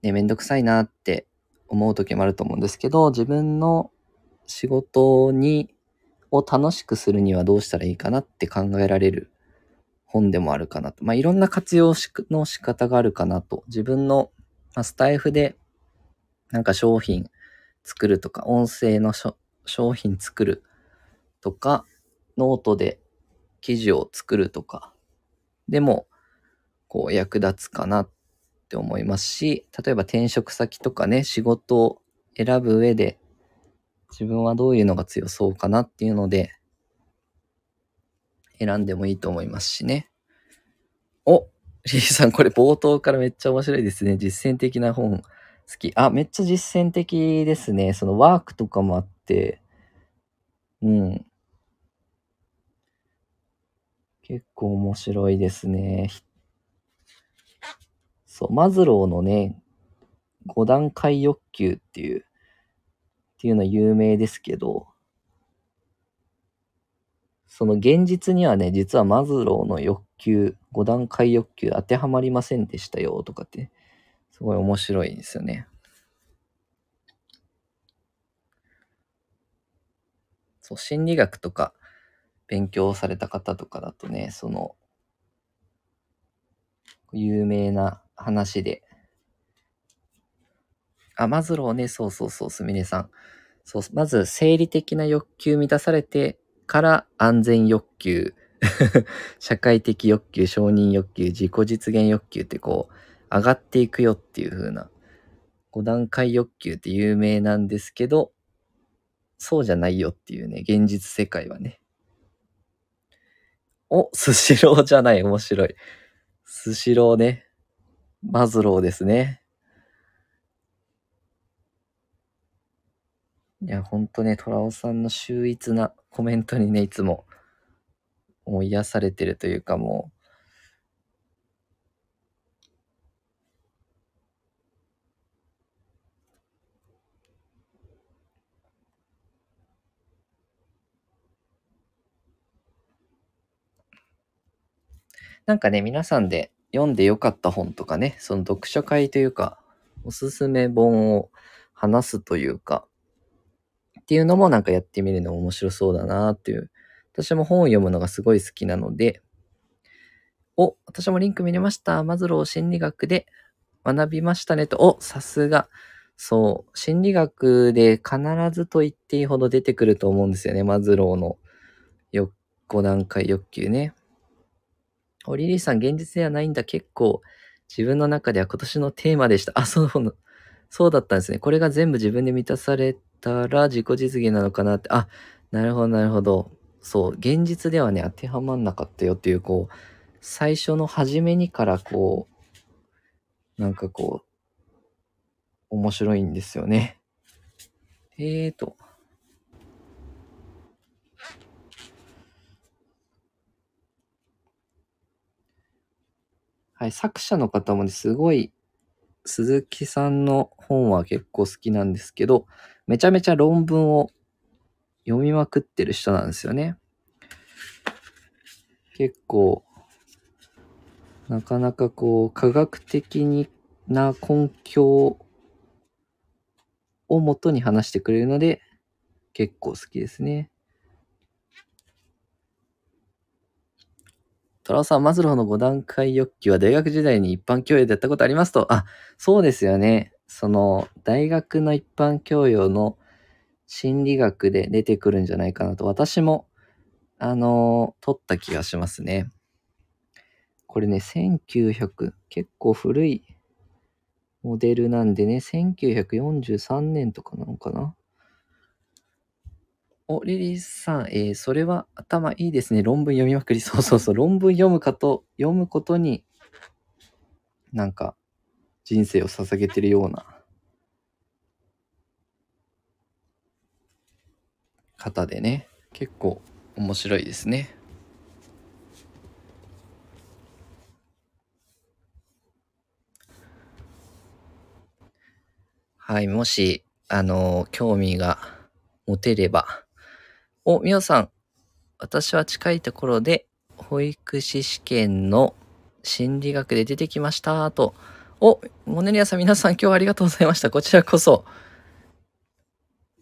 ね、めんどくさいなって思う時もあると思うんですけど、自分の仕事に、を楽しくするにはどうしたらいいかなって考えられる本でもあるかなと。まあ、いろんな活用の仕方があるかなと。自分の、ま、スタイフでなんか商品作るとか、音声の商品作るとか、ノートで記事を作るとか、でも、こう役立つかなって思いますし、例えば転職先とかね、仕事を選ぶ上で、自分はどういうのが強そうかなっていうので、選んでもいいと思いますしね。おリーさん、これ冒頭からめっちゃ面白いですね。実践的な本好き。あ、めっちゃ実践的ですね。そのワークとかもあって、うん。結構面白いですね。そう、マズローのね、5段階欲求っていう、っていうのは有名ですけど、その現実にはね、実はマズローの欲求、5段階欲求当てはまりませんでしたよとかって、すごい面白いですよね。そう、心理学とか勉強された方とかだとね、その、有名な話で。あ、マズローね、そうそうそう、すみれさん。そう、まず生理的な欲求満たされてから安全欲求、社会的欲求、承認欲求、自己実現欲求ってこう、上がっていくよっていう風な、5段階欲求って有名なんですけど、そうじゃないよっていうね、現実世界はね。お、スシローじゃない、面白い。スシローね。マズローですね。いや、ほんとね、トラオさんの秀逸なコメントにね、いつも、もう癒されてるというかもう、なんかね、皆さんで読んでよかった本とかね、その読書会というか、おすすめ本を話すというか、っていうのもなんかやってみるの面白そうだなっていう。私も本を読むのがすごい好きなので、お、私もリンク見れました。マズロー心理学で学びましたねと。お、さすが。そう。心理学で必ずと言っていいほど出てくると思うんですよね。マズローの5段階欲求ね。お、リリーさん、現実ではないんだ。結構、自分の中では今年のテーマでした。あ、そう、そうだったんですね。これが全部自分で満たされたら自己実現なのかなって。あ、なるほど、なるほど。そう、現実ではね、当てはまんなかったよっていう、こう、最初の初めにからこう、なんかこう、面白いんですよね。えーと。はい、作者の方もね、すごい、鈴木さんの本は結構好きなんですけど、めちゃめちゃ論文を読みまくってる人なんですよね。結構、なかなかこう、科学的にな根拠をもとに話してくれるので、結構好きですね。トラオさん、マズローの5段階欲求は大学時代に一般教養でやったことありますと、あ、そうですよね。その、大学の一般教養の心理学で出てくるんじゃないかなと、私も、あの取った気がしますね。これね、1900、結構古いモデルなんでね、1943年とかなのかな？お、リリーさん、えー、それは頭いいですね。論文読みまくり。そうそうそう。論文読むかと、読むことに、なんか、人生を捧げてるような方でね、結構面白いですね。はい、もし、あの、興味が持てれば。お、みおさん。私は近いところで、保育士試験の心理学で出てきましたと。お、モネリアさん、皆さん今日はありがとうございました。こちらこそ。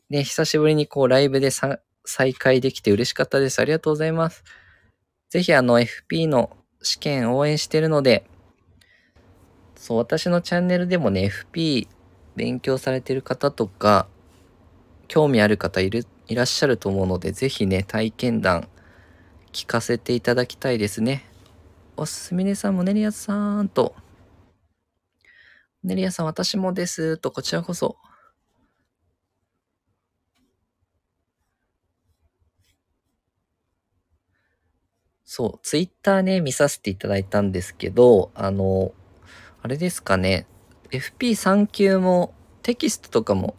ね、久しぶりにこうライブで再開できて嬉しかったです。ありがとうございます。ぜひあの FP の試験応援してるので、そう、私のチャンネルでもね、FP 勉強されてる方とか、興味ある方いる、いらっしゃると思うので、ぜひね、体験談聞かせていただきたいですね。おすみねさん、モネリアさんと、モネリアさん、私もですと、こちらこそ。そう、ツイッターね、見させていただいたんですけど、あの、あれですかね、FP3 級もテキストとかも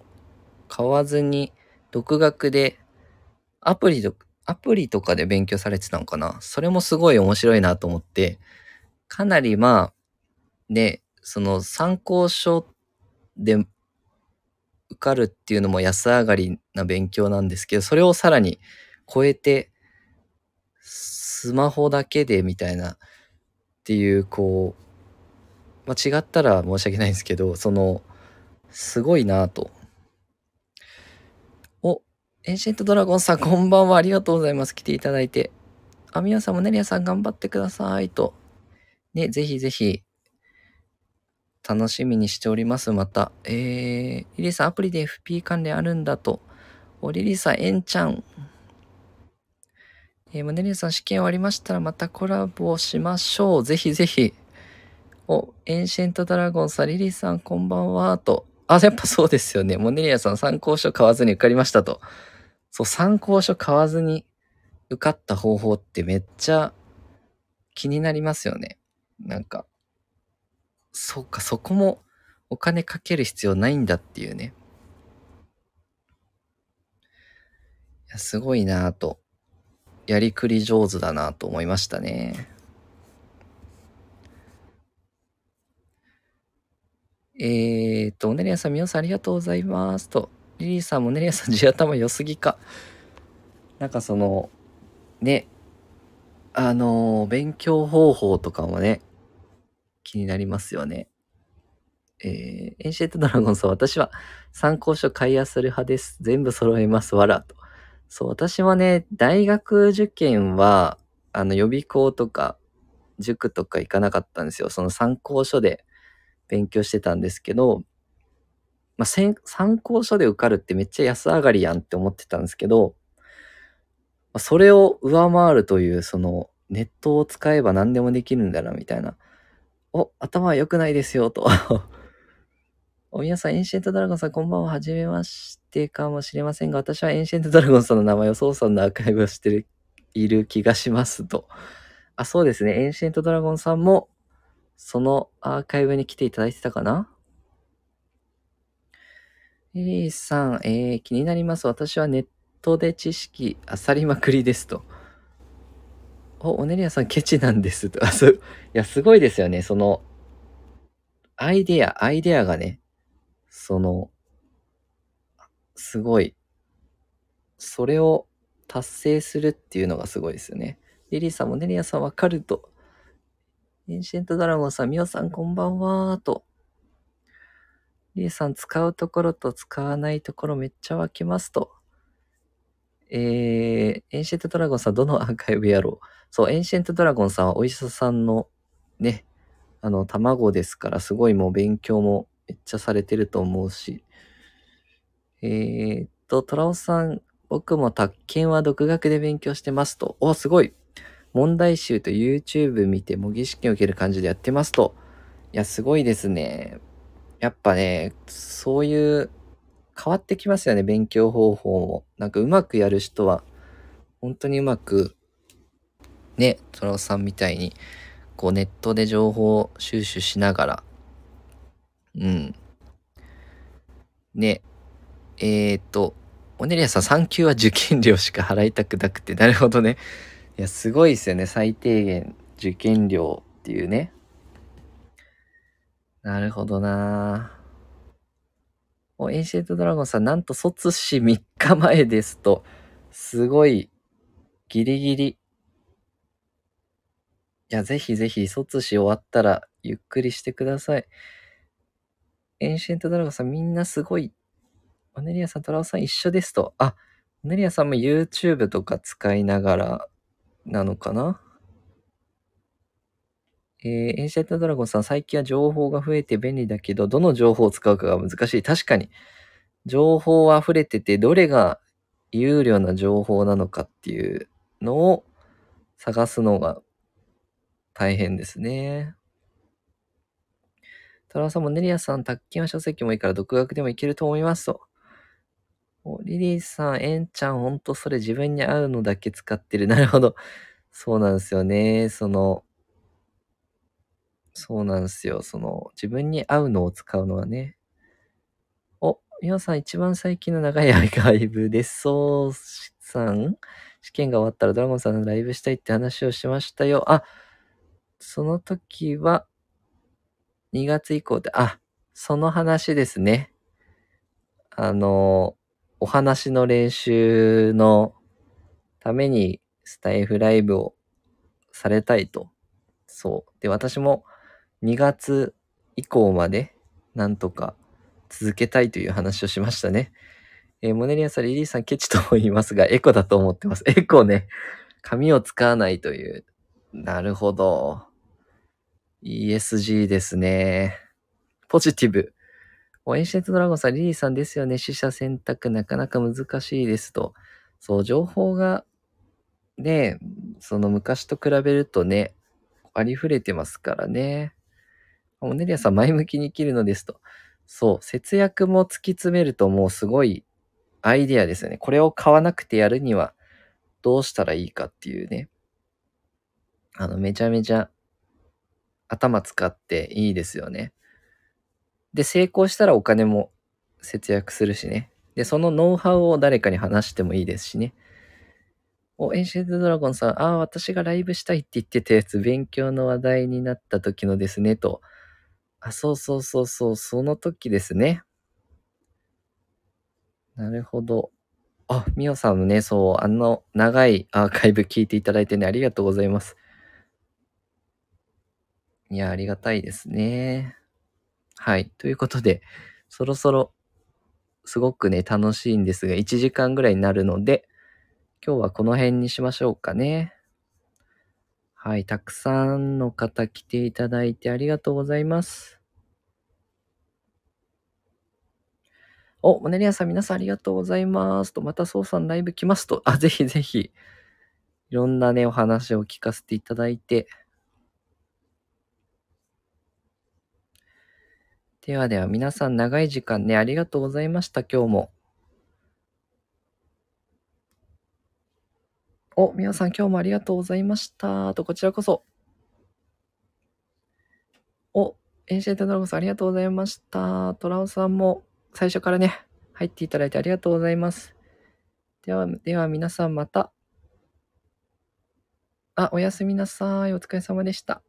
買わずに独学でアプリとアプリとかで勉強されてたのかな？それもすごい面白いなと思って、かなりまあ、ね、その参考書で受かるっていうのも安上がりな勉強なんですけど、それをさらに超えて、スマホだけでみたいなっていう、こう、ま、違ったら申し訳ないんですけど、その、すごいなと。お、エンシェントドラゴンさん、こんばんは。ありがとうございます。来ていただいて。あ、みやさんもネリアさん頑張ってください。と。ね、ぜひぜひ、楽しみにしております。また。えー、リリーさん、アプリで FP 関連あるんだと。お、リリーさん、エンちゃん。えー、ネリアさん、試験終わりましたらまたコラボしましょう。ぜひぜひ。お、エンシェントドラゴンさん、リリーさん、こんばんは、と。あ、やっぱそうですよね。モネリアさん、参考書買わずに受かりましたと。そう、参考書買わずに受かった方法ってめっちゃ気になりますよね。なんか、そうか、そこもお金かける必要ないんだっていうね。いや、すごいなぁと。やりくり上手だなぁと思いましたね。えーと、ネリアさん、みおさんありがとうございますと。リリーさんもネリアさん地頭良すぎか。なんかその、ね、あのー、勉強方法とかもね、気になりますよね。えー、エンシェントドラゴンさん、私は参考書買いやする派です。全部揃えます、わら。と。そう、私はね、大学受験は、あの、予備校とか、塾とか行かなかったんですよ。その参考書で勉強してたんですけど、まあ、参考書で受かるってめっちゃ安上がりやんって思ってたんですけど、ま、それを上回るという、その、ネットを使えば何でもできるんだな、みたいな。お、頭は良くないですよ、と。お、皆さん、エンシェントドラゴンさん、こんばんは。はじめましてかもしれませんが、私はエンシェントドラゴンさんの名前を、操作のアーカイブをしてる、いる気がしますと。あ、そうですね。エンシェントドラゴンさんも、そのアーカイブに来ていただいてたかな？リリーさん、えー、気になります。私はネットで知識あさりまくりですと。お、おねりやさんケチなんですと。あ、そう。いや、すごいですよね。その、アイデア、アイデアがね、その、すごい、それを達成するっていうのがすごいですよね。リリーさんもネリアさんわかると。エンシェントドラゴンさん、ミオさんこんばんはと。リリーさん、使うところと使わないところめっちゃ分けますと。えー、エンシェントドラゴンさん、どのアーカイブやろうそう、エンシェントドラゴンさんはお医者さんのね、あの、卵ですから、すごいもう勉強もめっちゃされてると思うし。えー、っと、トラオさん、僕も宅建は独学で勉強してますと。お、すごい。問題集と YouTube 見て模擬試験を受ける感じでやってますと。いや、すごいですね。やっぱね、そういう変わってきますよね、勉強方法も。なんかうまくやる人は、本当にうまく、ね、トラオさんみたいに、こうネットで情報収集しながら、うん。ね、えー、っと、オネリアさん、産休は受験料しか払いたくなくて、なるほどね。いや、すごいですよね。最低限受験料っていうね。なるほどなお、エンシェントドラゴンさん、なんと卒試3日前ですと、すごい、ギリギリ。いや、ぜひぜひ、卒試終わったら、ゆっくりしてください。エンシェントドラゴンさん、みんなすごい。オネリアさん、トラオさん一緒ですと。あ、オネリアさんも YouTube とか使いながらなのかな？えー、エンシェントドラゴンさん、最近は情報が増えて便利だけど、どの情報を使うかが難しい。確かに。情報は溢れてて、どれが有料な情報なのかっていうのを探すのが大変ですね。トラさんもネリアさん、卓球は書籍もいいから独学でもいけると思いますと。リリーさん、エンちゃん、ほんとそれ自分に合うのだけ使ってる。なるほど。そうなんですよね。その、そうなんですよ。その、自分に合うのを使うのはね。お、皆さん一番最近の長いアーカイブです。そうさん、試験が終わったらドラゴンさんのライブしたいって話をしましたよ。あ、その時は、2月以降で、あ、その話ですね。あの、お話の練習のためにスタイフライブをされたいと。そう。で、私も2月以降までなんとか続けたいという話をしましたね。えー、モネリアさん、リリーさん、ケチと言いますが、エコだと思ってます。エコね。紙を使わないという。なるほど。ESG ですね。ポジティブ。エンシェントドラゴンさん、リリーさんですよね。死者選択なかなか難しいですと。そう、情報がね、その昔と比べるとね、ありふれてますからね。オネリアさん前向きに生きるのですと。そう、節約も突き詰めるともうすごいアイデアですよね。これを買わなくてやるにはどうしたらいいかっていうね。あの、めちゃめちゃ頭使っていいですよね。で、成功したらお金も節約するしね。で、そのノウハウを誰かに話してもいいですしね。お、エンシェントドラゴンさん、ああ、私がライブしたいって言ってたやつ、勉強の話題になった時のですね、と。あ、そうそうそうそう、その時ですね。なるほど。あ、みおさんもね、そう、あの長いアーカイブ聞いていただいてね、ありがとうございます。いや、ありがたいですね。はい。ということで、そろそろ、すごくね、楽しいんですが、1時間ぐらいになるので、今日はこの辺にしましょうかね。はい、たくさんの方来ていただいてありがとうございます。お、モネリアさん皆さんありがとうございます。と、またそうさんライブ来ますと、あ、ぜひぜひ、いろんなね、お話を聞かせていただいて。ではでは皆さん長い時間ね、ありがとうございました、今日も。お、皆さん今日もありがとうございました。と、こちらこそ。お、エンシェントドラゴンさんありがとうございました。トラオさんも最初からね、入っていただいてありがとうございます。では、では皆さんまたあ、おやすみなさい。お疲れ様でした。